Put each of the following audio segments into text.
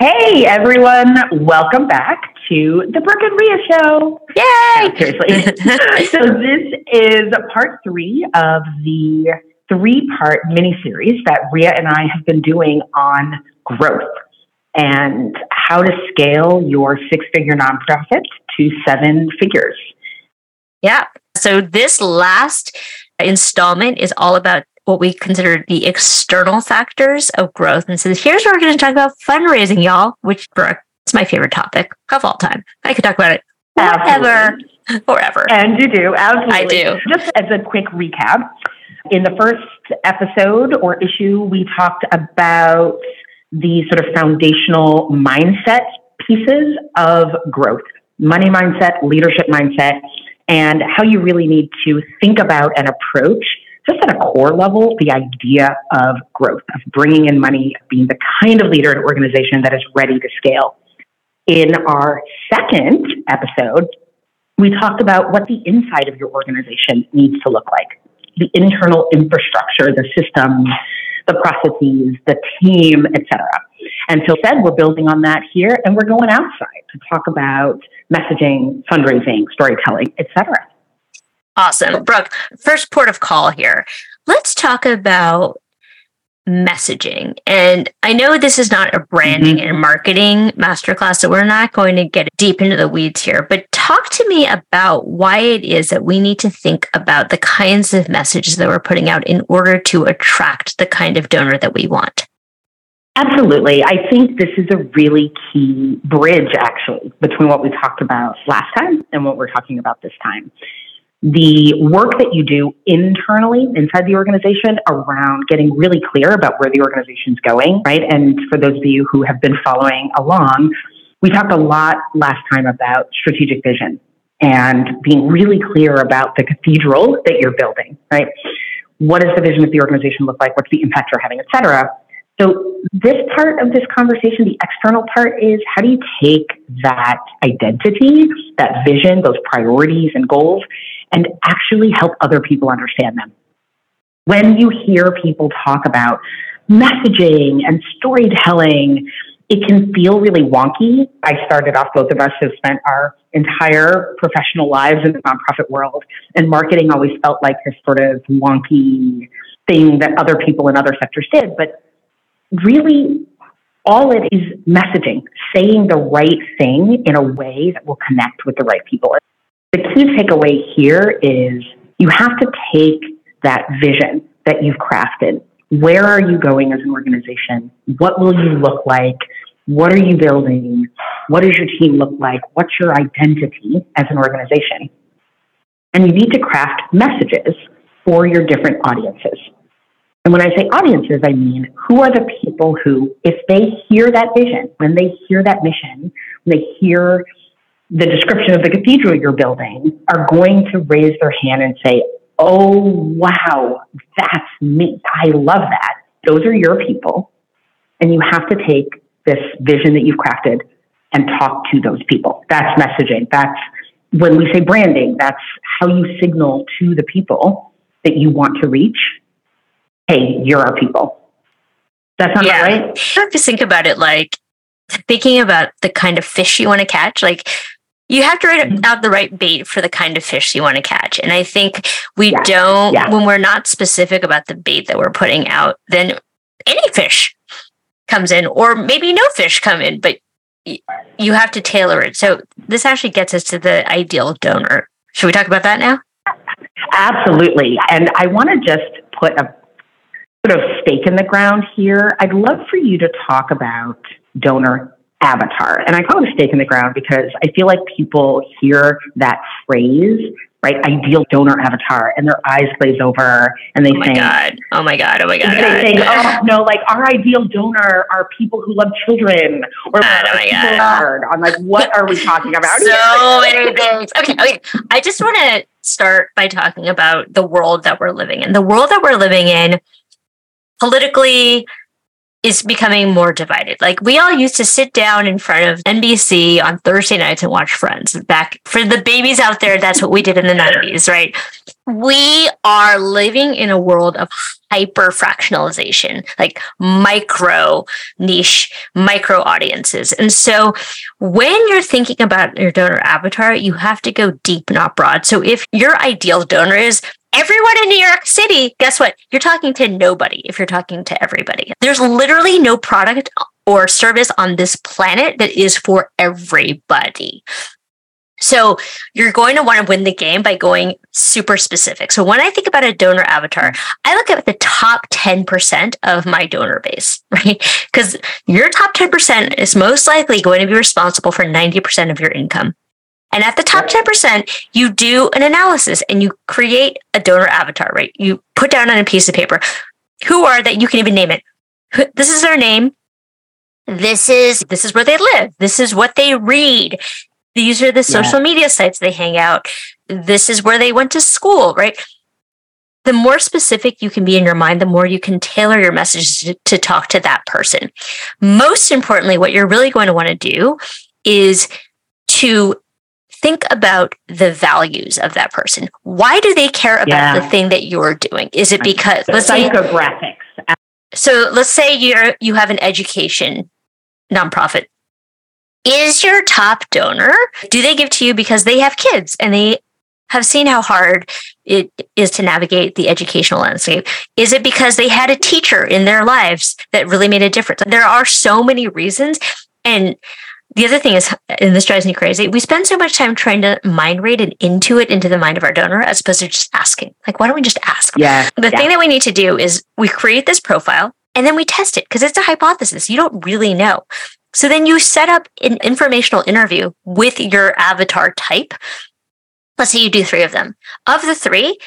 Hey everyone, welcome back to the Brooke and Rhea Show. Yay! No, seriously. so this is part three of the three-part mini-series that Rhea and I have been doing on growth and how to scale your six-figure nonprofit to seven figures. Yeah. So this last installment is all about what we consider the external factors of growth. And so here's where we're going to talk about fundraising, y'all, which Brooke, it's my favorite topic of all time. I could talk about it forever, forever. And you do, absolutely. I do. Just as a quick recap, in the first episode or issue, we talked about the sort of foundational mindset pieces of growth money mindset, leadership mindset, and how you really need to think about and approach just at a core level, the idea of growth, of bringing in money, being the kind of leader in an organization that is ready to scale. In our second episode, we talked about what the inside of your organization needs to look like the internal infrastructure, the systems, the processes, the team, etc. And so said we're building on that here, and we're going outside to talk about messaging, fundraising, storytelling, etc. Awesome. Brooke, first port of call here. Let's talk about messaging. And I know this is not a branding mm-hmm. and marketing masterclass, so we're not going to get deep into the weeds here, but talk to me about why it is that we need to think about the kinds of messages that we're putting out in order to attract the kind of donor that we want. Absolutely. I think this is a really key bridge, actually, between what we talked about last time and what we're talking about this time the work that you do internally inside the organization around getting really clear about where the organization's going, right? And for those of you who have been following along, we talked a lot last time about strategic vision and being really clear about the cathedral that you're building, right? What does the vision of the organization look like? What's the impact you're having, et cetera? So this part of this conversation, the external part is how do you take that identity, that vision, those priorities and goals, and actually help other people understand them. When you hear people talk about messaging and storytelling, it can feel really wonky. I started off, both of us have spent our entire professional lives in the nonprofit world, and marketing always felt like this sort of wonky thing that other people in other sectors did. But really, all it is messaging, saying the right thing in a way that will connect with the right people. The key takeaway here is you have to take that vision that you've crafted. Where are you going as an organization? What will you look like? What are you building? What does your team look like? What's your identity as an organization? And you need to craft messages for your different audiences. And when I say audiences, I mean who are the people who, if they hear that vision, when they hear that mission, when they hear the description of the cathedral you're building are going to raise their hand and say, Oh, wow, that's me. I love that. Those are your people. And you have to take this vision that you've crafted and talk to those people. That's messaging. That's when we say branding, that's how you signal to the people that you want to reach. Hey, you're our people. That sounds yeah. right? I have to think about it like thinking about the kind of fish you want to catch. Like you have to write mm-hmm. out the right bait for the kind of fish you want to catch. And I think we yeah. don't, yeah. when we're not specific about the bait that we're putting out, then any fish comes in, or maybe no fish come in, but you have to tailor it. So this actually gets us to the ideal donor. Should we talk about that now? Absolutely. And I want to just put a sort of stake in the ground here. I'd love for you to talk about donor avatar. And I call it a stake in the ground because I feel like people hear that phrase, right? Ideal donor avatar, and their eyes glaze over and they oh think, God. Oh my God. Oh my God. They think, oh, oh no, like our ideal donor are people who love children or God, oh my God. I'm like, what are we talking about? so many things. Okay. Okay. I just want to start by talking about the world that we're living in. The world that we're living in politically, is becoming more divided. Like we all used to sit down in front of NBC on Thursday nights and watch Friends. Back for the babies out there, that's what we did in the 90s, right? We are living in a world of hyper fractionalization, like micro niche, micro audiences. And so when you're thinking about your donor avatar, you have to go deep, not broad. So if your ideal donor is everyone in New York City, guess what? You're talking to nobody if you're talking to everybody. There's literally no product or service on this planet that is for everybody. So you're going to want to win the game by going super specific. So when I think about a donor avatar, I look at the top 10% of my donor base, right? Because your top 10% is most likely going to be responsible for 90% of your income. And at the top 10%, you do an analysis and you create a donor avatar, right? You put down on a piece of paper who are that you can even name it. This is their name. This is this is where they live. This is what they read. These are the social yeah. media sites they hang out. This is where they went to school, right? The more specific you can be in your mind, the more you can tailor your message to, to talk to that person. Most importantly, what you're really going to want to do is to think about the values of that person. Why do they care about yeah. the thing that you're doing? Is it because the psychographics? Say, so let's say you're you have an education nonprofit. Is your top donor, do they give to you because they have kids and they have seen how hard it is to navigate the educational landscape? Is it because they had a teacher in their lives that really made a difference? There are so many reasons. And the other thing is, and this drives me crazy, we spend so much time trying to mind read and intuit into the mind of our donor as opposed to just asking. Like, why don't we just ask? Yeah. The yeah. thing that we need to do is we create this profile and then we test it because it's a hypothesis. You don't really know. So then you set up an informational interview with your avatar type. Let's say you do three of them. Of the three,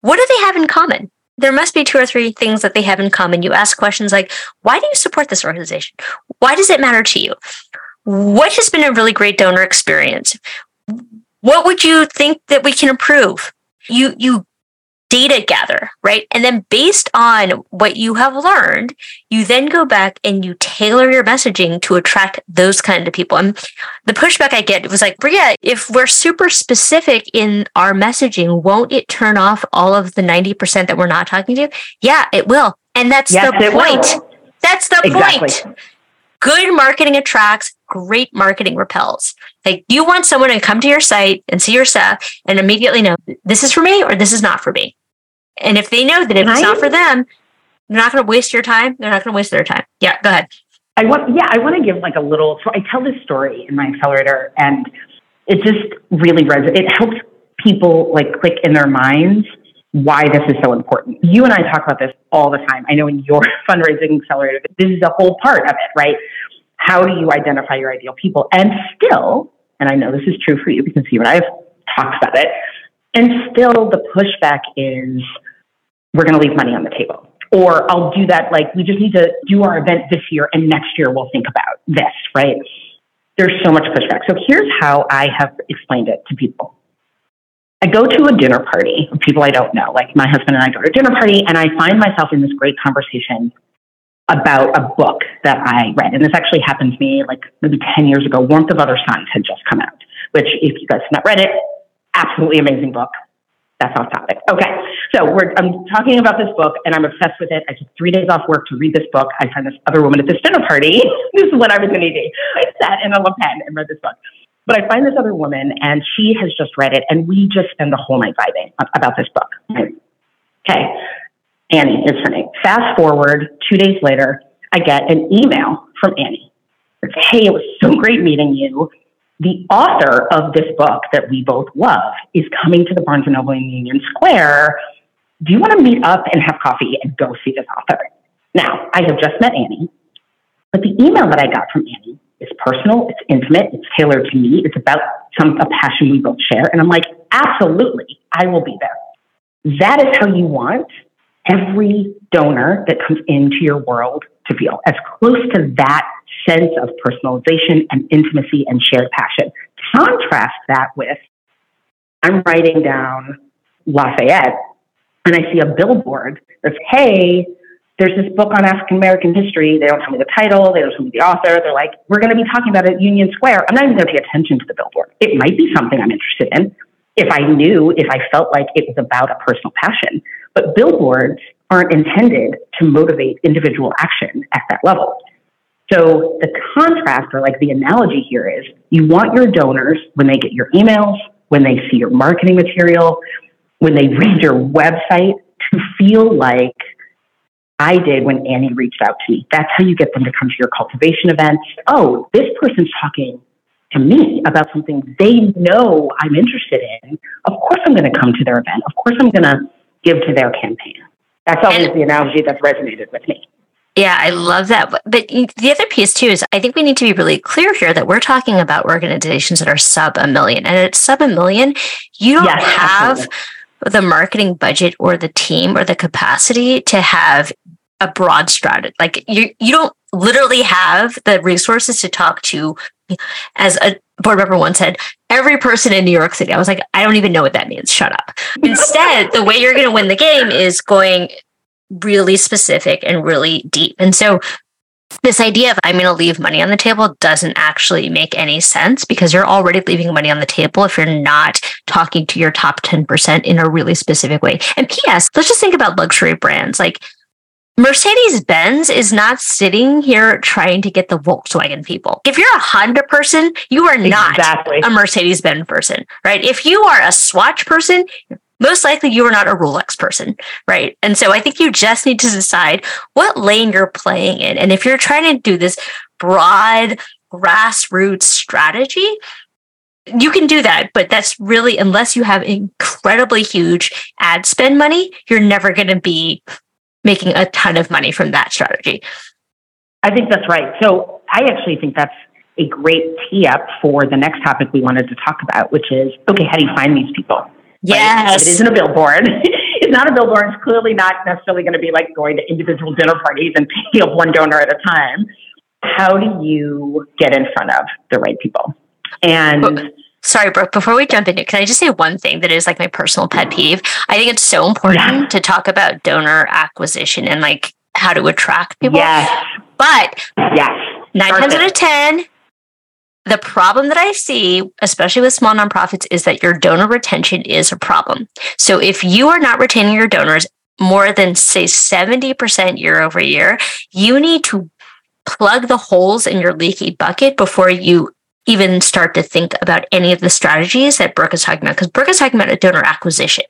what do they have in common? There must be two or three things that they have in common. You ask questions like, why do you support this organization? Why does it matter to you? What has been a really great donor experience? What would you think that we can improve? You you data gather, right? And then based on what you have learned, you then go back and you tailor your messaging to attract those kind of people. And the pushback I get was like, Rhea, if we're super specific in our messaging, won't it turn off all of the 90% that we're not talking to? Yeah, it will. And that's yes, the point. That's the exactly. point. Good marketing attracts, great marketing repels. Like you want someone to come to your site and see your stuff and immediately know this is for me or this is not for me. And if they know that if it's not for them, they're not going to waste your time. They're not going to waste their time. Yeah, go ahead. I want, yeah, I want to give like a little. So I tell this story in my accelerator, and it just really resonates. It helps people like click in their minds why this is so important. You and I talk about this all the time. I know in your fundraising accelerator, this is a whole part of it, right? How do you identify your ideal people? And still, and I know this is true for you because you and I have talked about it, and still the pushback is we're going to leave money on the table. Or I'll do that, like, we just need to do our event this year and next year we'll think about this, right? There's so much pushback. So here's how I have explained it to people I go to a dinner party of people I don't know. Like my husband and I go to a dinner party, and I find myself in this great conversation about a book that I read. And this actually happened to me like maybe 10 years ago. Warmth of Other Suns had just come out, which, if you guys have not read it, absolutely amazing book. That's off topic. Okay. So we're, I'm talking about this book and I'm obsessed with it. I took three days off work to read this book. I find this other woman at this dinner party. this is when I was in ED. I sat in a Le Pen and read this book. But I find this other woman, and she has just read it, and we just spend the whole night vibing about this book. Okay, Annie is her name. Fast forward two days later, I get an email from Annie. It's, hey, it was so great meeting you. The author of this book that we both love is coming to the Barnes and Noble in Union Square. Do you want to meet up and have coffee and go see this author? Now, I have just met Annie, but the email that I got from Annie it's personal, it's intimate, it's tailored to me, it's about some a passion we both share. And I'm like, absolutely, I will be there. That is how you want every donor that comes into your world to feel as close to that sense of personalization and intimacy and shared passion. Contrast that with I'm writing down Lafayette and I see a billboard that's, hey, there's this book on African American history. They don't tell me the title. They don't tell me the author. They're like, we're going to be talking about it at Union Square. I'm not even going to pay attention to the billboard. It might be something I'm interested in if I knew, if I felt like it was about a personal passion. But billboards aren't intended to motivate individual action at that level. So the contrast or like the analogy here is you want your donors when they get your emails, when they see your marketing material, when they read your website to feel like I did when Annie reached out to me. That's how you get them to come to your cultivation events. Oh, this person's talking to me about something they know I'm interested in. Of course, I'm going to come to their event. Of course, I'm going to give to their campaign. That's always and, the analogy that's resonated with me. Yeah, I love that. But the other piece too is I think we need to be really clear here that we're talking about organizations that are sub a million. And at sub a million, you don't yes, have absolutely. the marketing budget or the team or the capacity to have a broad strategy. Like you, you don't literally have the resources to talk to, as a board member once said, every person in New York City. I was like, I don't even know what that means. Shut up. Instead, the way you're going to win the game is going really specific and really deep. And so this idea of I'm going to leave money on the table doesn't actually make any sense because you're already leaving money on the table if you're not talking to your top 10% in a really specific way. And PS, let's just think about luxury brands. Like Mercedes Benz is not sitting here trying to get the Volkswagen people. If you're a Honda person, you are not exactly. a Mercedes Benz person, right? If you are a Swatch person, most likely you are not a Rolex person, right? And so I think you just need to decide what lane you're playing in. And if you're trying to do this broad grassroots strategy, you can do that, but that's really, unless you have incredibly huge ad spend money, you're never going to be making a ton of money from that strategy. I think that's right. So I actually think that's a great tee up for the next topic we wanted to talk about, which is okay, how do you find these people? Yes. Right? It isn't a billboard. it's not a billboard. It's clearly not necessarily going to be like going to individual dinner parties and picking up one donor at a time. How do you get in front of the right people? And sorry, Brooke, before we jump into it, can I just say one thing that is like my personal pet peeve? I think it's so important yeah. to talk about donor acquisition and like how to attract people. Yes. But yes. nine Start times out of 10, the problem that I see, especially with small nonprofits, is that your donor retention is a problem. So if you are not retaining your donors more than, say, 70% year over year, you need to plug the holes in your leaky bucket before you even start to think about any of the strategies that Brooke is talking about, because Brooke is talking about a donor acquisition.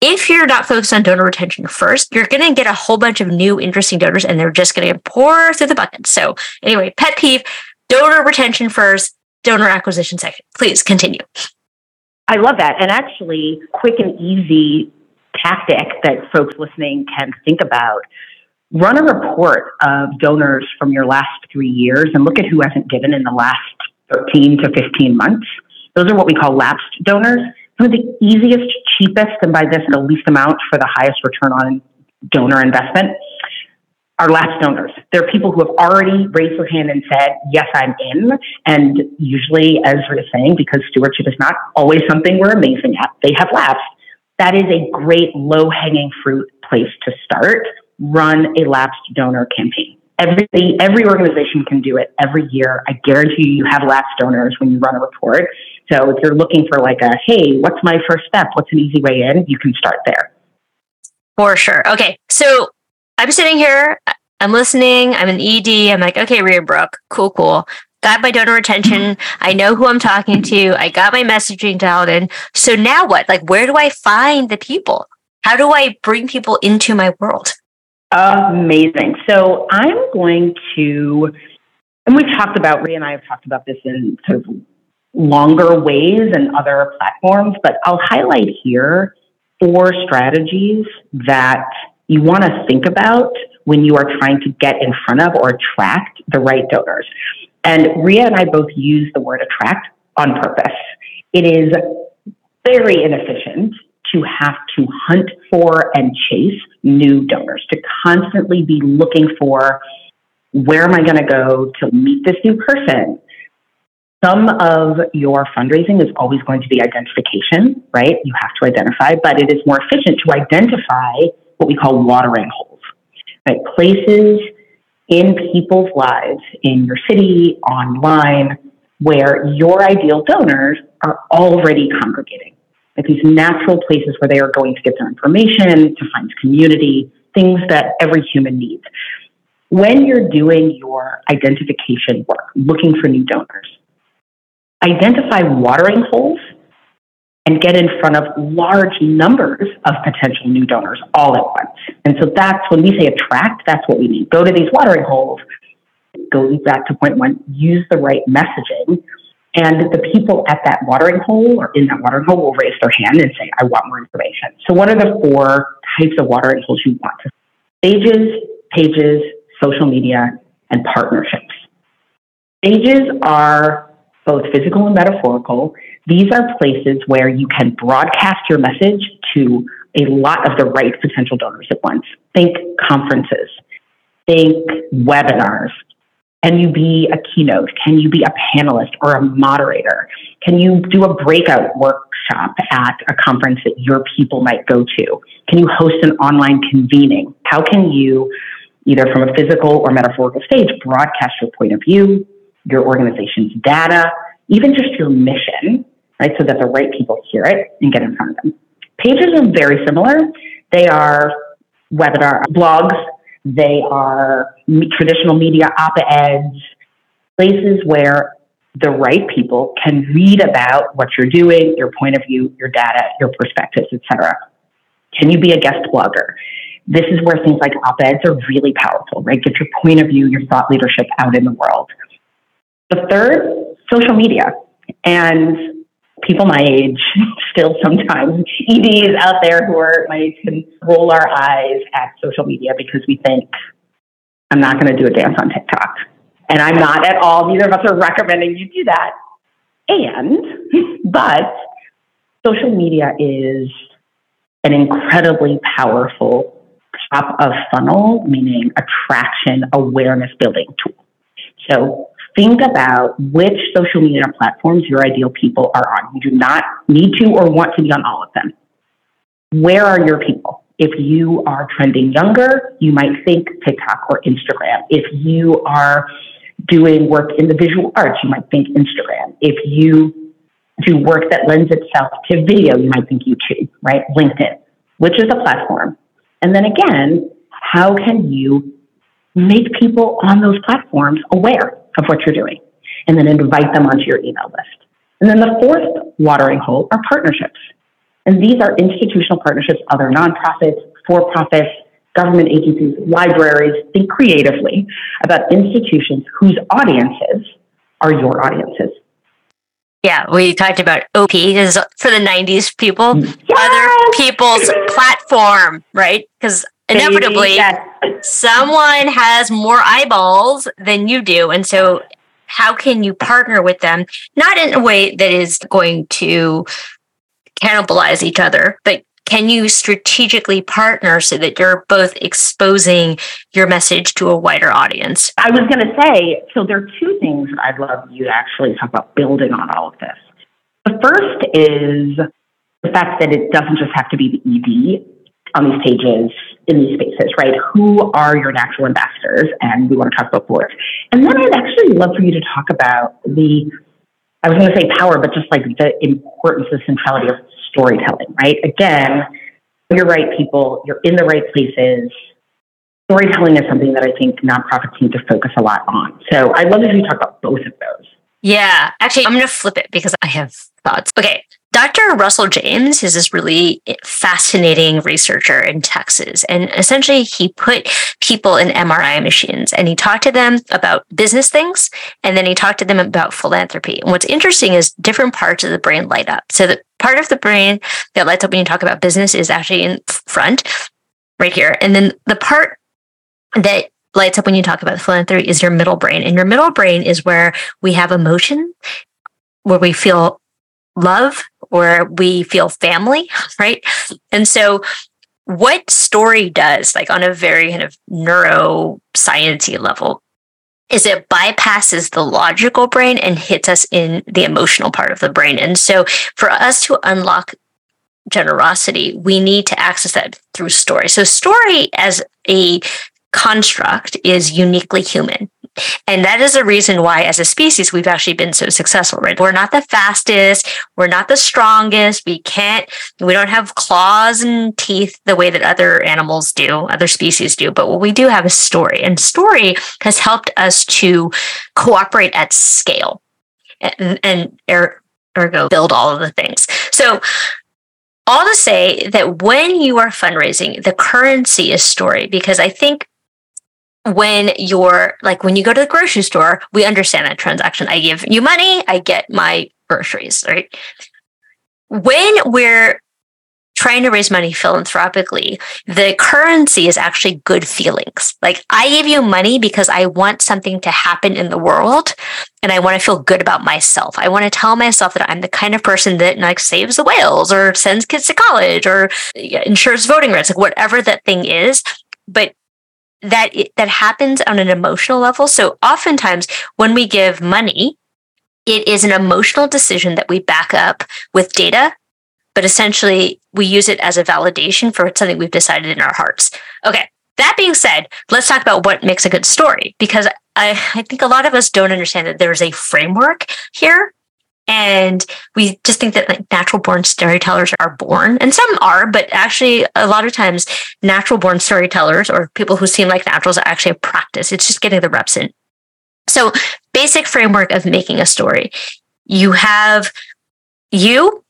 If you're not focused on donor retention first, you're going to get a whole bunch of new interesting donors and they're just going to pour through the bucket. So, anyway, pet peeve donor retention first, donor acquisition second. Please continue. I love that. And actually, quick and easy tactic that folks listening can think about run a report of donors from your last three years and look at who hasn't given in the last 13 to 15 months. Those are what we call lapsed donors. Some of the easiest, cheapest, and by this, the least amount for the highest return on donor investment are lapsed donors. They're people who have already raised their hand and said, yes, I'm in. And usually, as we're saying, because stewardship is not always something we're amazing at, they have lapsed. That is a great low hanging fruit place to start. Run a lapsed donor campaign. Every, every organization can do it every year. I guarantee you, you have lapsed donors when you run a report. So if you're looking for like a, hey, what's my first step? What's an easy way in? You can start there. For sure. Okay. So I'm sitting here, I'm listening, I'm an ED, I'm like, okay, Rhea Brooke, cool, cool. Got my donor retention. I know who I'm talking to. I got my messaging dialed in. So now what? Like, where do I find the people? How do I bring people into my world? Amazing. So I'm going to, and we've talked about, Rhea and I have talked about this in sort of longer ways and other platforms, but I'll highlight here four strategies that you want to think about when you are trying to get in front of or attract the right donors. And Rhea and I both use the word attract on purpose. It is very inefficient to have to hunt for and chase new donors, to constantly be looking for where am I going to go to meet this new person? Some of your fundraising is always going to be identification, right? You have to identify, but it is more efficient to identify what we call watering holes. right? Places in people's lives in your city, online, where your ideal donors are already congregating. Like these natural places where they are going to get their information, to find community, things that every human needs. When you're doing your identification work, looking for new donors, identify watering holes and get in front of large numbers of potential new donors all at once. And so that's when we say attract, that's what we mean. Go to these watering holes, go back to point one, use the right messaging. And the people at that watering hole or in that watering hole will raise their hand and say, I want more information. So, what are the four types of watering holes you want to stages, pages, social media, and partnerships? Stages are both physical and metaphorical. These are places where you can broadcast your message to a lot of the right potential donors at once. Think conferences, think webinars. Can you be a keynote? Can you be a panelist or a moderator? Can you do a breakout workshop at a conference that your people might go to? Can you host an online convening? How can you, either from a physical or metaphorical stage, broadcast your point of view, your organization's data, even just your mission, right? So that the right people hear it and get in front of them. Pages are very similar. They are webinar blogs, they are traditional media op-eds, places where the right people can read about what you're doing, your point of view, your data, your perspectives, etc. Can you be a guest blogger? This is where things like op-eds are really powerful, right? Get your point of view, your thought leadership out in the world. The third, social media. And people my age still sometimes, EDs out there who are my age can roll our eyes at social media because we think, I'm not going to do a dance on TikTok. And I'm not at all, neither of us are recommending you do that. And, but social media is an incredibly powerful top of funnel, meaning attraction awareness building tool. So think about which social media platforms your ideal people are on. You do not need to or want to be on all of them. Where are your people? If you are trending younger, you might think TikTok or Instagram. If you are doing work in the visual arts, you might think Instagram. If you do work that lends itself to video, you might think YouTube, right? LinkedIn, which is a platform. And then again, how can you make people on those platforms aware of what you're doing and then invite them onto your email list. And then the fourth watering hole are partnerships. And these are institutional partnerships, other nonprofits, for profits, government agencies, libraries. Think creatively about institutions whose audiences are your audiences. Yeah, we talked about OP is for the 90s people, yes! other people's platform, right? Because inevitably someone has more eyeballs than you do and so how can you partner with them? Not in a way that is going to cannibalize each other but can you strategically partner so that you're both exposing your message to a wider audience? I was going to say so there are two things i'd love you to actually talk about building on all of this. The first is the fact that it doesn't just have to be the ed on these pages in these spaces, right? Who are your natural ambassadors? And we want to talk about boards. And then I'd actually love for you to talk about the, I was going to say power, but just like the importance, the centrality of storytelling, right? Again, you're right, people, you're in the right places. Storytelling is something that I think nonprofits need to focus a lot on. So I'd love if you talk about both of those. Yeah, actually, I'm going to flip it because I have thoughts. Okay, Dr. Russell James is this really fascinating researcher in Texas. And essentially, he put people in MRI machines and he talked to them about business things. And then he talked to them about philanthropy. And what's interesting is different parts of the brain light up. So, the part of the brain that lights up when you talk about business is actually in front, right here. And then the part that lights up when you talk about philanthropy is your middle brain. And your middle brain is where we have emotion, where we feel love or we feel family, right? And so what story does, like on a very kind of neurosciency level, is it bypasses the logical brain and hits us in the emotional part of the brain. And so for us to unlock generosity, we need to access that through story. So story as a construct is uniquely human. And that is the reason why, as a species, we've actually been so successful, right? We're not the fastest. We're not the strongest. We can't, we don't have claws and teeth the way that other animals do, other species do. But what we do have is story. And story has helped us to cooperate at scale and, and er, ergo build all of the things. So, all to say that when you are fundraising, the currency is story, because I think when you're like when you go to the grocery store, we understand that transaction. I give you money, I get my groceries, right? When we're trying to raise money philanthropically, the currency is actually good feelings. Like I give you money because I want something to happen in the world and I want to feel good about myself. I want to tell myself that I'm the kind of person that like saves the whales or sends kids to college or ensures voting rights, like whatever that thing is. But that that happens on an emotional level. So oftentimes when we give money, it is an emotional decision that we back up with data, but essentially we use it as a validation for something we've decided in our hearts. Okay. That being said, let's talk about what makes a good story because I, I think a lot of us don't understand that there's a framework here and we just think that like natural born storytellers are born, and some are, but actually, a lot of times, natural born storytellers or people who seem like naturals are actually a practice. It's just getting the reps in. So, basic framework of making a story. You have you,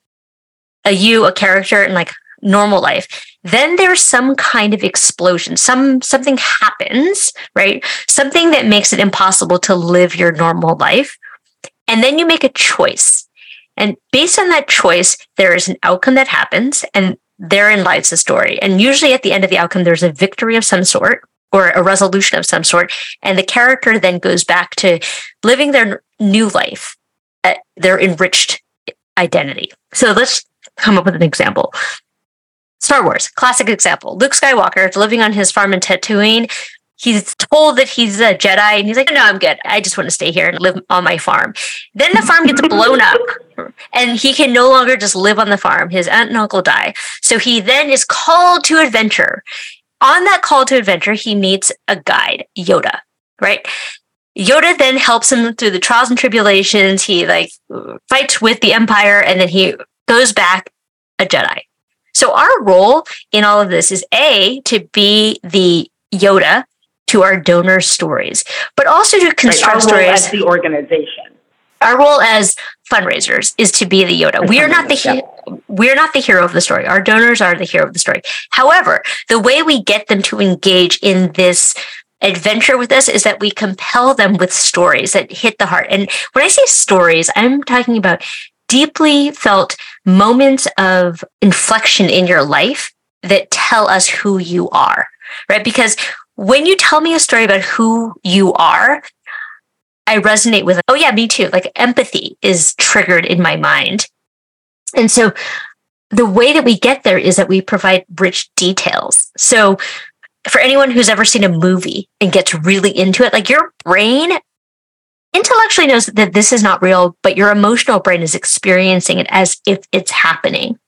a you, a character in like normal life. Then there's some kind of explosion. Some something happens right? Something that makes it impossible to live your normal life and then you make a choice. And based on that choice, there is an outcome that happens, and therein lies the story. And usually at the end of the outcome, there's a victory of some sort or a resolution of some sort. And the character then goes back to living their new life, uh, their enriched identity. So let's come up with an example. Star Wars, classic example. Luke Skywalker living on his farm in Tatooine he's told that he's a Jedi and he's like, no, I'm good. I just want to stay here and live on my farm. Then the farm gets blown up and he can no longer just live on the farm. His aunt and uncle die. So he then is called to adventure. On that call to adventure, he meets a guide, Yoda, right? Yoda then helps him through the trials and tribulations. He like fights with the Empire and then he goes back a Jedi. So our role in all of this is A, to be the Yoda to our donor stories, but also to construct right, stories as the organization. Our role as fundraisers is to be the Yoda. we are not the yeah. we are not the hero of the story. Our donors are the hero of the story. However, the way we get them to engage in this adventure with us is that we compel them with stories that hit the heart. And when I say stories, I'm talking about deeply felt moments of inflection in your life that tell us who you are, right? Because when you tell me a story about who you are, I resonate with, oh, yeah, me too. Like empathy is triggered in my mind. And so the way that we get there is that we provide rich details. So for anyone who's ever seen a movie and gets really into it, like your brain intellectually knows that this is not real, but your emotional brain is experiencing it as if it's happening.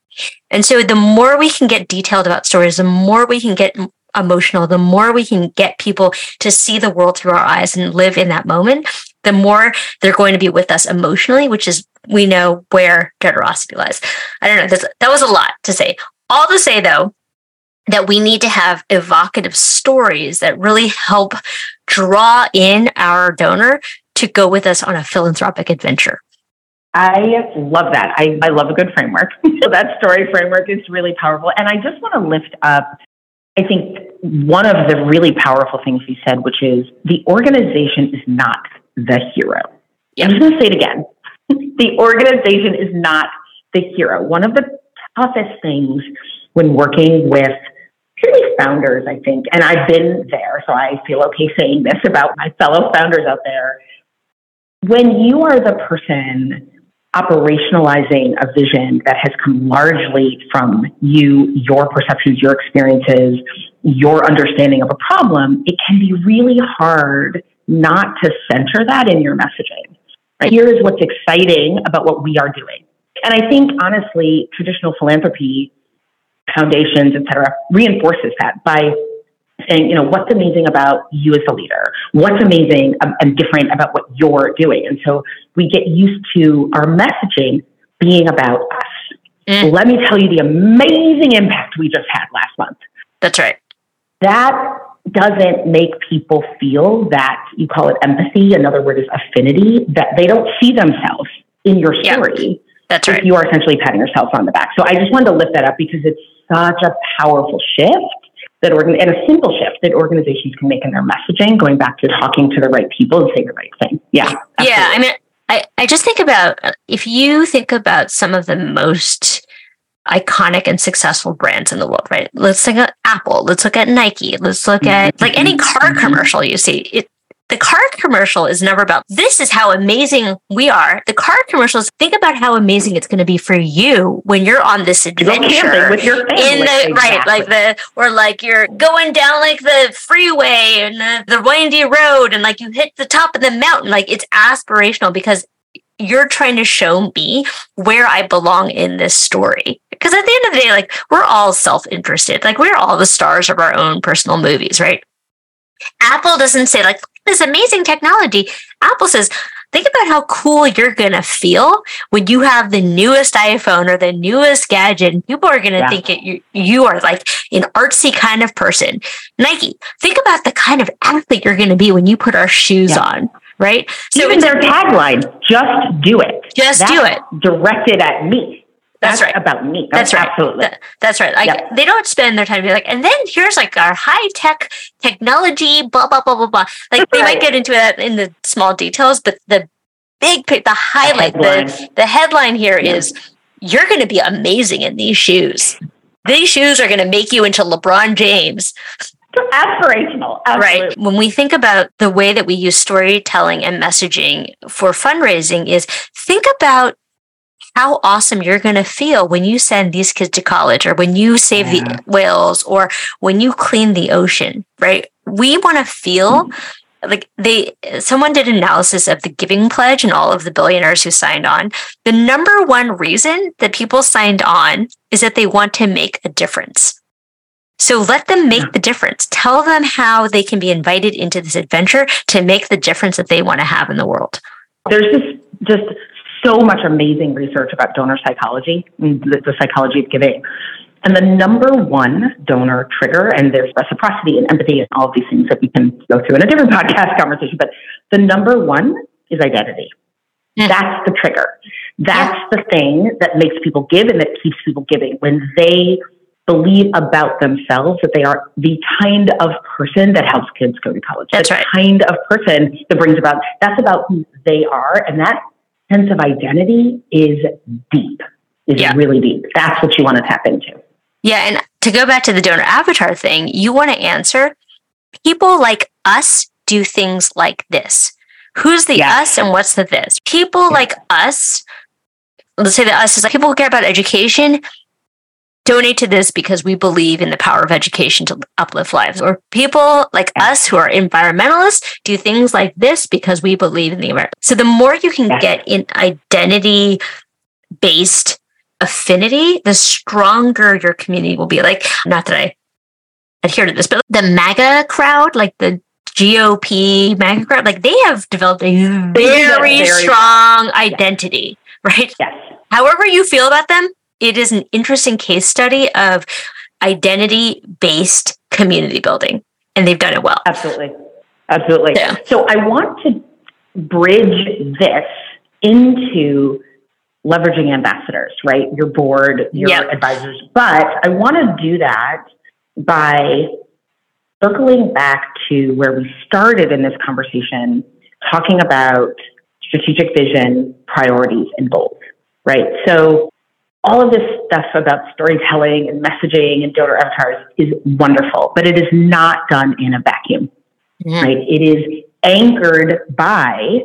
And so the more we can get detailed about stories, the more we can get emotional, the more we can get people to see the world through our eyes and live in that moment, the more they're going to be with us emotionally, which is we know where generosity lies. I don't know. that was a lot to say. All to say though, that we need to have evocative stories that really help draw in our donor to go with us on a philanthropic adventure. I love that. I, I love a good framework. so that story framework is really powerful. And I just want to lift up I think one of the really powerful things he said, which is the organization is not the hero. I'm just going to say it again. the organization is not the hero. One of the toughest things when working with particularly founders, I think, and I've been there, so I feel okay saying this about my fellow founders out there. When you are the person operationalizing a vision that has come largely from you, your perceptions, your experiences, your understanding of a problem, it can be really hard not to center that in your messaging. Right? Here is what's exciting about what we are doing. And I think honestly, traditional philanthropy, foundations, et cetera, reinforces that by saying, you know, what's amazing about you as a leader? What's amazing um, and different about what you're doing? And so we get used to our messaging being about us. Mm. Let me tell you the amazing impact we just had last month. That's right. That doesn't make people feel that you call it empathy. Another word is affinity, that they don't see themselves in your story. Yeah, that's right. You are essentially patting yourself on the back. So I just wanted to lift that up because it's such a powerful shift that organ and a simple shift that organizations can make in their messaging, going back to talking to the right people and saying the right thing. Yeah. Absolutely. Yeah. I mean, I, I just think about if you think about some of the most iconic and successful brands in the world, right? Let's look at Apple. Let's look at Nike. Let's look at mm-hmm. like any car mm-hmm. commercial you see. It, the car commercial is never about this is how amazing we are. The car commercials think about how amazing it's going to be for you when you're on this adventure with your family. In the exactly. right, like the or like you're going down like the freeway and the, the windy road and like you hit the top of the mountain. Like it's aspirational because you're trying to show me where I belong in this story. Because at the end of the day, like we're all self interested. Like we're all the stars of our own personal movies, right? Apple doesn't say, like, this amazing technology. Apple says, think about how cool you're going to feel when you have the newest iPhone or the newest gadget. And people are going to yeah. think it, you, you are like an artsy kind of person. Nike, think about the kind of athlete you're going to be when you put our shoes yeah. on right? So Even their tagline, just do it. Just That's do it. Directed at me. That's, That's right. About me. That's, That's right. Absolutely. That's right. Like yep. they don't spend their time to be like, and then here's like our high tech technology, blah blah blah blah blah. Like they right. might get into that in the small details, but the big the highlight, the headline, the, the headline here yeah. is you're going to be amazing in these shoes. These shoes are going to make you into LeBron James aspirational. Absolutely. Right. When we think about the way that we use storytelling and messaging for fundraising is think about how awesome you're going to feel when you send these kids to college or when you save yeah. the whales or when you clean the ocean, right? We want to feel mm-hmm. like they someone did analysis of the giving pledge and all of the billionaires who signed on. The number one reason that people signed on is that they want to make a difference. So let them make the difference. Tell them how they can be invited into this adventure to make the difference that they want to have in the world. There's just just so much amazing research about donor psychology, the, the psychology of giving. And the number one donor trigger, and there's reciprocity and empathy and all of these things that we can go through in a different podcast conversation, but the number one is identity. Mm. That's the trigger. That's yeah. the thing that makes people give and that keeps people giving. When they believe about themselves that they are the kind of person that helps kids go to college. That's the right. kind of person that brings about that's about who they are. And that sense of identity is deep. Is yeah. really deep. That's what you want to tap into. Yeah. And to go back to the donor avatar thing, you want to answer people like us do things like this. Who's the us and what's the this? People like us, let's say the us is like people who care about education donate to this because we believe in the power of education to uplift lives. Or people like us who are environmentalists do things like this because we believe in the environment. So the more you can get in identity based affinity, the stronger your community will be. Like, not that I adhere to this, but the MAGA crowd, like the GOP MAGA crowd, like they have developed a very, very strong identity, right? Yes. However you feel about them, it is an interesting case study of identity based community building, and they've done it well. Absolutely. Absolutely. Yeah. So I want to bridge this into leveraging ambassadors, right? Your board, your yep. advisors. But I want to do that by circling back to where we started in this conversation, talking about strategic vision, priorities, and goals, right? So all of this stuff about storytelling and messaging and donor avatars is wonderful, but it is not done in a vacuum, mm-hmm. right? It is anchored by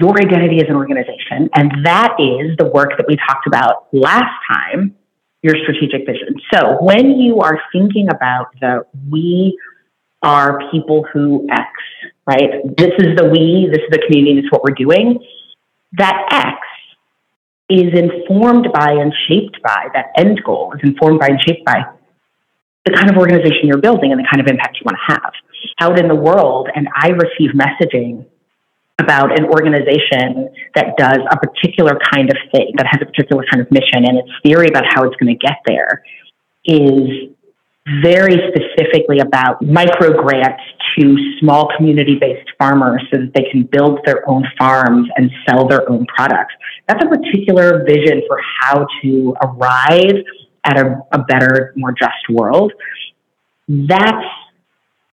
your identity as an organization. And that is the work that we talked about last time, your strategic vision. So when you are thinking about the we are people who X, right? This is the we, this is the community, this is what we're doing. That X is informed by and shaped by, that end goal is informed by and shaped by the kind of organization you're building and the kind of impact you want to have out in the world. And I receive messaging about an organization that does a particular kind of thing, that has a particular kind of mission, and its theory about how it's going to get there is very specifically about micro grants to small community based farmers so that they can build their own farms and sell their own products. That's a particular vision for how to arrive at a, a better, more just world. That's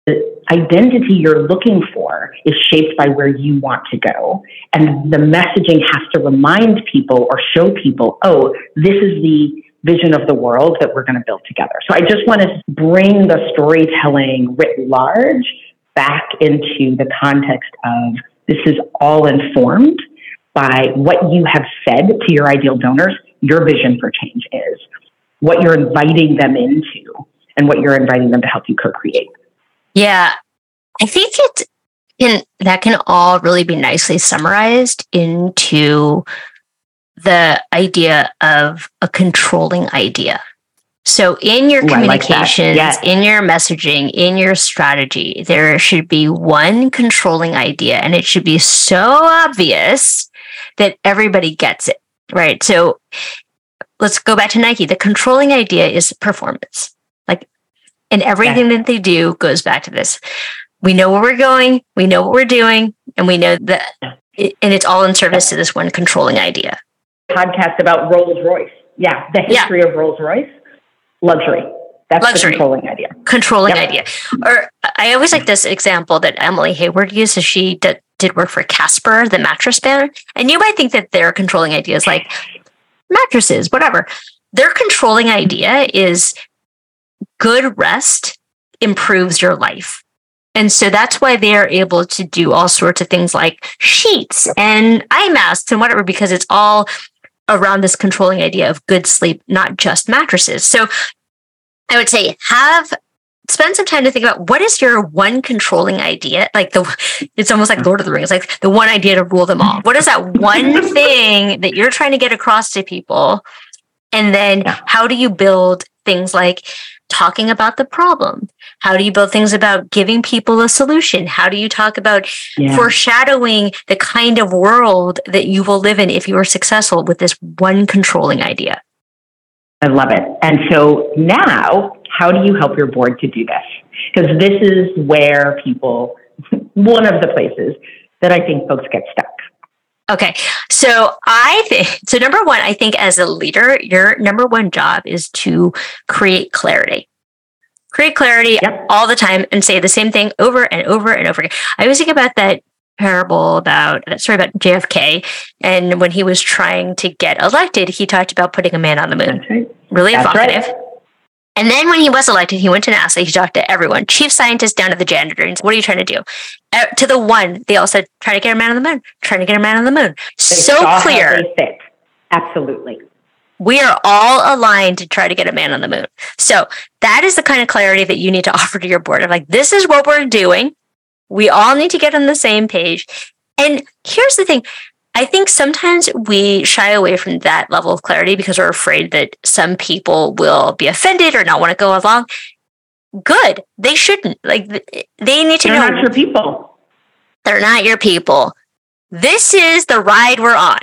the identity you're looking for is shaped by where you want to go. And the messaging has to remind people or show people, oh, this is the vision of the world that we're going to build together. So I just want to bring the storytelling writ large back into the context of this is all informed by what you have said to your ideal donors, your vision for change is, what you're inviting them into, and what you're inviting them to help you co create. Yeah, I think it can, that can all really be nicely summarized into the idea of a controlling idea. So, in your Ooh, communications, like in your messaging, in your strategy, there should be one controlling idea, and it should be so obvious that everybody gets it, right? So, let's go back to Nike. The controlling idea is performance. Like, and everything that they do goes back to this. We know where we're going, we know what we're doing, and we know that, it, and it's all in service to this one controlling idea podcast about Rolls Royce. Yeah, the history yeah. of Rolls Royce, luxury. That's luxury. the controlling idea. Controlling yep. idea. Or I always like this example that Emily Heyward uses. She did, did work for Casper, the mattress band. And you might think that their controlling idea is like mattresses, whatever. Their controlling idea is good rest improves your life. And so that's why they are able to do all sorts of things like sheets and eye masks and whatever, because it's all around this controlling idea of good sleep, not just mattresses. So I would say have spend some time to think about what is your one controlling idea like the it's almost like lord of the rings like the one idea to rule them all what is that one thing that you're trying to get across to people and then how do you build things like talking about the problem? How do you build things about giving people a solution? How do you talk about yeah. foreshadowing the kind of world that you will live in if you are successful with this one controlling idea? I love it. And so now, how do you help your board to do this? Because this is where people, one of the places that I think folks get stuck. Okay. So I think, so number one, I think as a leader, your number one job is to create clarity. Create clarity yep. all the time and say the same thing over and over and over again. I always think about that parable about that story about JFK. And when he was trying to get elected, he talked about putting a man on the moon. Right. Really That's evocative. Right. And then when he was elected, he went to NASA. He talked to everyone, chief scientist down to the janitor. And said, what are you trying to do? Uh, to the one, they all said, trying to get a man on the moon, trying to get a man on the moon. They so clear. Absolutely. We are all aligned to try to get a man on the moon. So that is the kind of clarity that you need to offer to your board of like, this is what we're doing. We all need to get on the same page. And here's the thing I think sometimes we shy away from that level of clarity because we're afraid that some people will be offended or not want to go along. Good. They shouldn't. Like they need to They're know. They're not your people. They're not your people. This is the ride we're on.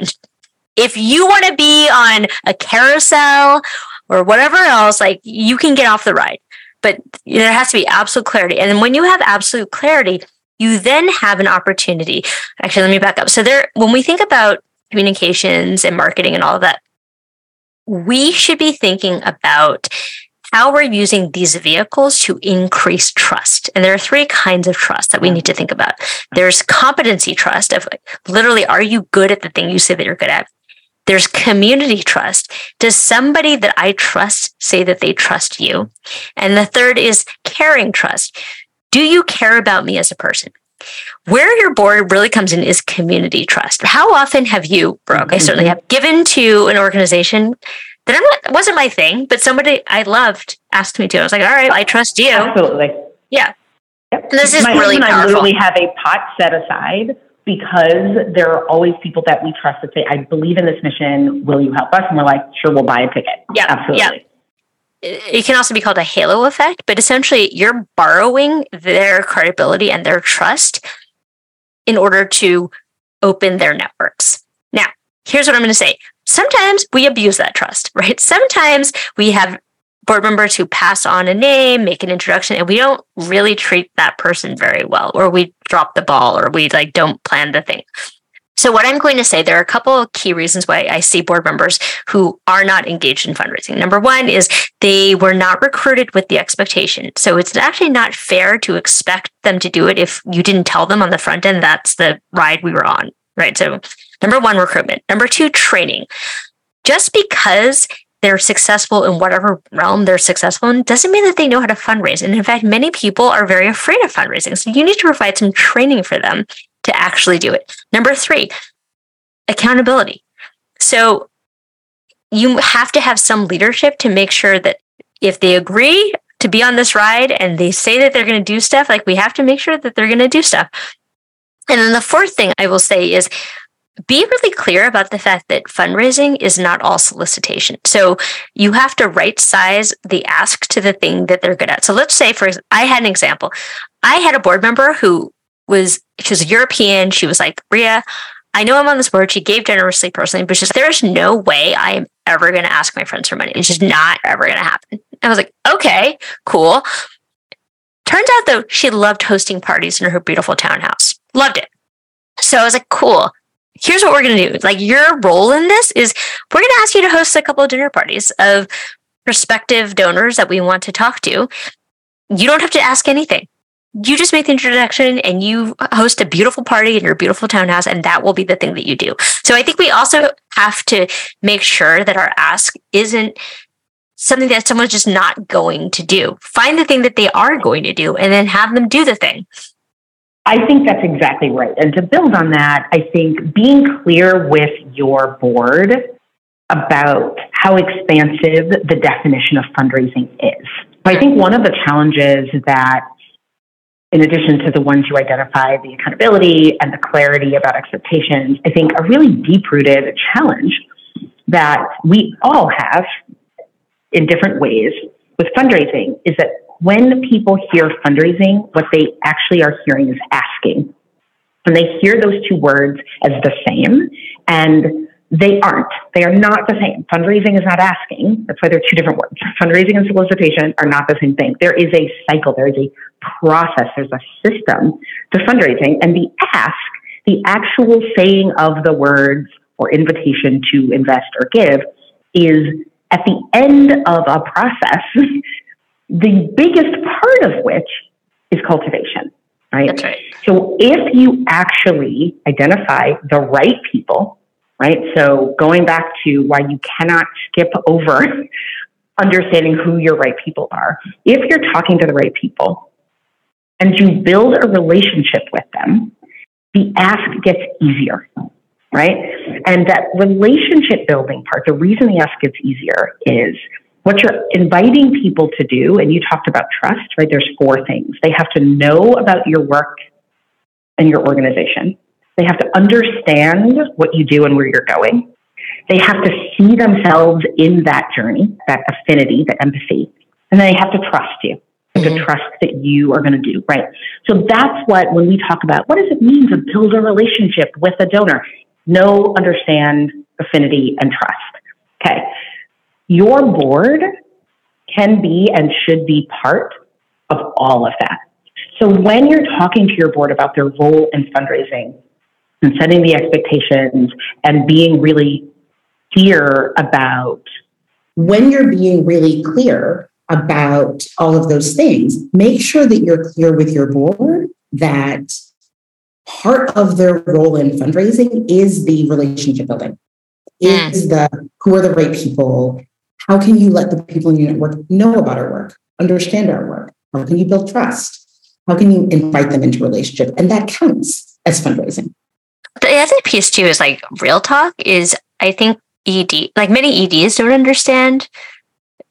If you want to be on a carousel or whatever else, like you can get off the ride. But there has to be absolute clarity. And when you have absolute clarity, you then have an opportunity. Actually, let me back up. So there, when we think about communications and marketing and all of that, we should be thinking about how we're using these vehicles to increase trust. And there are three kinds of trust that we need to think about. There's competency trust of like, literally, are you good at the thing you say that you're good at? There's community trust. Does somebody that I trust say that they trust you? And the third is caring trust. Do you care about me as a person? Where your board really comes in is community trust. How often have you, Brooke? Mm-hmm. I certainly have given to an organization that I'm not, wasn't my thing, but somebody I loved asked me to. I was like, all right, I trust you. Absolutely. Yeah. Yep. And this is my really powerful. I literally have a pot set aside because there are always people that we trust that say, I believe in this mission. Will you help us? And we're like, sure, we'll buy a ticket. Yeah. Absolutely. Yeah. It can also be called a halo effect, but essentially you're borrowing their credibility and their trust in order to open their networks. Now, here's what I'm going to say. Sometimes we abuse that trust, right? Sometimes we have board members who pass on a name, make an introduction, and we don't really treat that person very well, or we drop the ball, or we like don't plan the thing. So, what I'm going to say, there are a couple of key reasons why I see board members who are not engaged in fundraising. Number one is they were not recruited with the expectation. So, it's actually not fair to expect them to do it if you didn't tell them on the front end that's the ride we were on, right? So, number one, recruitment. Number two, training. Just because they're successful in whatever realm they're successful in doesn't mean that they know how to fundraise. And in fact, many people are very afraid of fundraising. So you need to provide some training for them to actually do it. Number three, accountability. So you have to have some leadership to make sure that if they agree to be on this ride and they say that they're going to do stuff, like we have to make sure that they're going to do stuff. And then the fourth thing I will say is be really clear about the fact that fundraising is not all solicitation. So you have to right size the ask to the thing that they're good at. So let's say, for I had an example. I had a board member who was she was a European. She was like, Rhea, I know I'm on this board. She gave generously personally, but she's there's no way I am ever going to ask my friends for money. It's just not ever going to happen. I was like, okay, cool. Turns out though, she loved hosting parties in her beautiful townhouse. Loved it. So I was like, cool. Here's what we're going to do. Like your role in this is we're going to ask you to host a couple of dinner parties of prospective donors that we want to talk to. You don't have to ask anything you just make the introduction and you host a beautiful party in your beautiful townhouse and that will be the thing that you do so i think we also have to make sure that our ask isn't something that someone's just not going to do find the thing that they are going to do and then have them do the thing I think that's exactly right. And to build on that, I think being clear with your board about how expansive the definition of fundraising is. I think one of the challenges that in addition to the ones you identify, the accountability and the clarity about expectations, I think a really deep rooted challenge that we all have in different ways with fundraising is that when people hear fundraising, what they actually are hearing is asking. And they hear those two words as the same. And they aren't. They are not the same. Fundraising is not asking. That's why they're two different words. Fundraising and solicitation are not the same thing. There is a cycle, there is a process, there's a system to fundraising. And the ask, the actual saying of the words or invitation to invest or give, is at the end of a process, the biggest part of which is cultivation. Right? Right. So if you actually identify the right people right? So going back to why you cannot skip over understanding who your right people are. If you're talking to the right people and you build a relationship with them, the ask gets easier, right? And that relationship building part, the reason the ask gets easier is what you're inviting people to do, and you talked about trust, right? There's four things. They have to know about your work and your organization. They have to understand what you do and where you're going. They have to see themselves in that journey, that affinity, that empathy. And then they have to trust you, mm-hmm. to trust that you are going to do, right? So that's what, when we talk about what does it mean to build a relationship with a donor? Know, understand, affinity, and trust. Okay. Your board can be and should be part of all of that. So when you're talking to your board about their role in fundraising, and setting the expectations and being really clear about. When you're being really clear about all of those things, make sure that you're clear with your board that part of their role in fundraising is the relationship building, is the who are the right people, how can you let the people in your network know about our work, understand our work? How can you build trust? How can you invite them into relationship? And that counts as fundraising. The other piece too is like real talk is I think ED like many EDs don't understand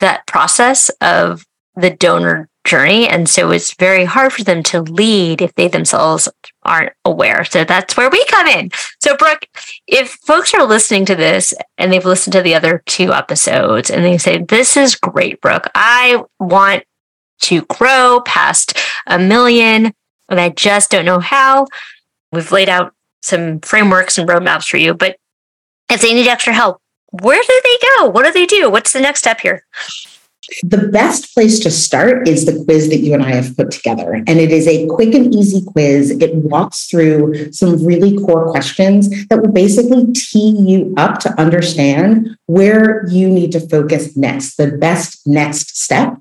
that process of the donor journey. And so it's very hard for them to lead if they themselves aren't aware. So that's where we come in. So, Brooke, if folks are listening to this and they've listened to the other two episodes and they say, This is great, Brooke, I want to grow past a million and I just don't know how. We've laid out some frameworks and roadmaps for you, but if they need extra help, where do they go? What do they do? What's the next step here? The best place to start is the quiz that you and I have put together. And it is a quick and easy quiz. It walks through some really core questions that will basically tee you up to understand where you need to focus next, the best next step.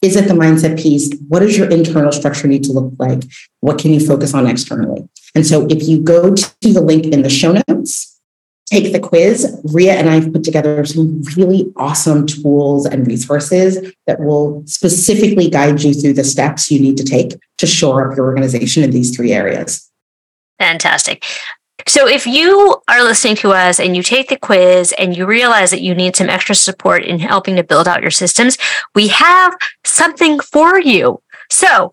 Is it the mindset piece? What does your internal structure need to look like? What can you focus on externally? And so if you go to the link in the show notes, take the quiz. Rhea and I have put together some really awesome tools and resources that will specifically guide you through the steps you need to take to shore up your organization in these three areas. Fantastic. So, if you are listening to us and you take the quiz and you realize that you need some extra support in helping to build out your systems, we have something for you. So,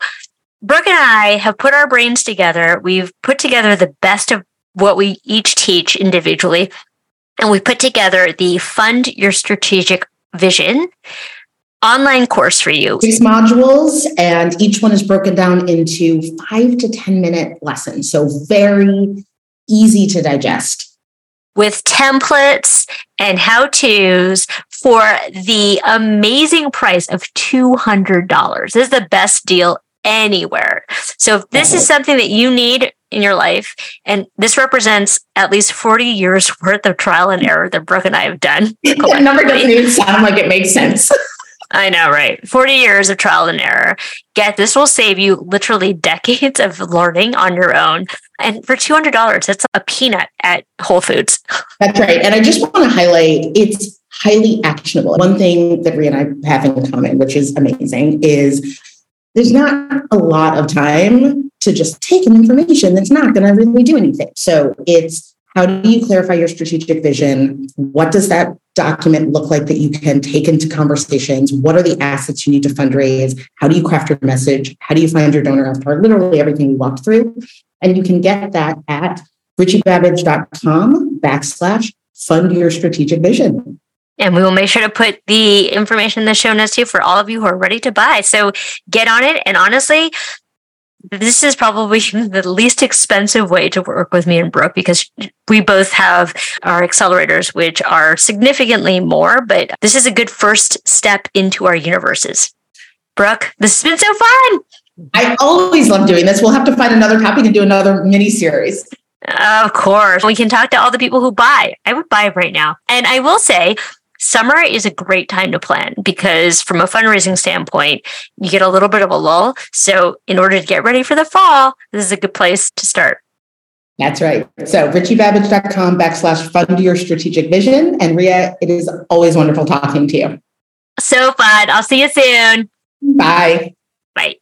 Brooke and I have put our brains together. We've put together the best of what we each teach individually. And we put together the Fund Your Strategic Vision online course for you. Six modules, and each one is broken down into five to 10 minute lessons. So very easy to digest. With templates and how to's for the amazing price of $200. This is the best deal anywhere. So if this is something that you need in your life, and this represents at least 40 years worth of trial and error that Brooke and I have done. that number doesn't even sound like it makes sense. I know, right? 40 years of trial and error. Get this will save you literally decades of learning on your own. And for $200, that's a peanut at Whole Foods. That's right. And I just want to highlight it's highly actionable. One thing that Rhea and I have in common, which is amazing, is there's not a lot of time to just take an information that's not going to really do anything. So it's how do you clarify your strategic vision? What does that document look like that you can take into conversations? What are the assets you need to fundraise? How do you craft your message? How do you find your donor avatar? Literally everything we walked through. And you can get that at richiebabbage.com backslash fund your strategic vision. And we will make sure to put the information in the show notes too for all of you who are ready to buy. So get on it. And honestly, this is probably the least expensive way to work with me and Brooke because we both have our accelerators, which are significantly more, but this is a good first step into our universes. Brooke, this has been so fun. I always love doing this. We'll have to find another topic and do another mini series. Of course. We can talk to all the people who buy. I would buy right now. And I will say, summer is a great time to plan because from a fundraising standpoint, you get a little bit of a lull. So in order to get ready for the fall, this is a good place to start. That's right. So richiebabbage.com backslash fund your strategic vision. And Rhea, it is always wonderful talking to you. So fun. I'll see you soon. Bye. Bye.